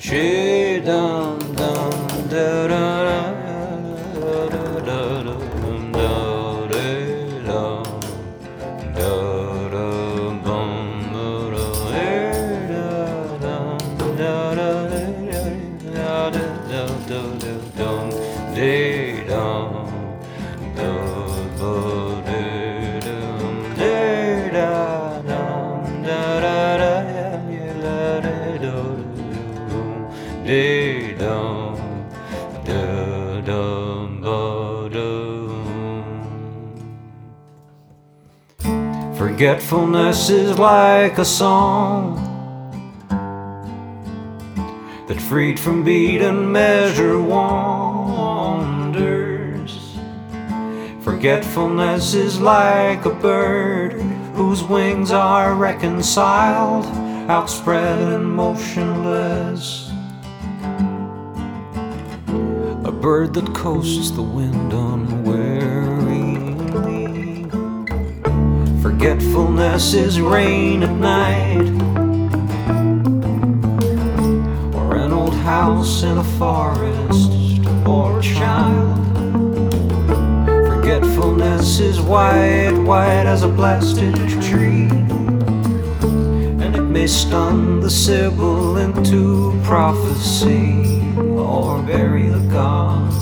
She dum dum da da da da Forgetfulness is like a song that freed from beat and measure wanders. Forgetfulness is like a bird whose wings are reconciled, outspread and motionless. Bird that coasts the wind unwearingly. Forgetfulness is rain at night or an old house in a forest, or a child. Forgetfulness is white, white as a blasted tree, and it may stun the sibyl into prophecy bury the gods.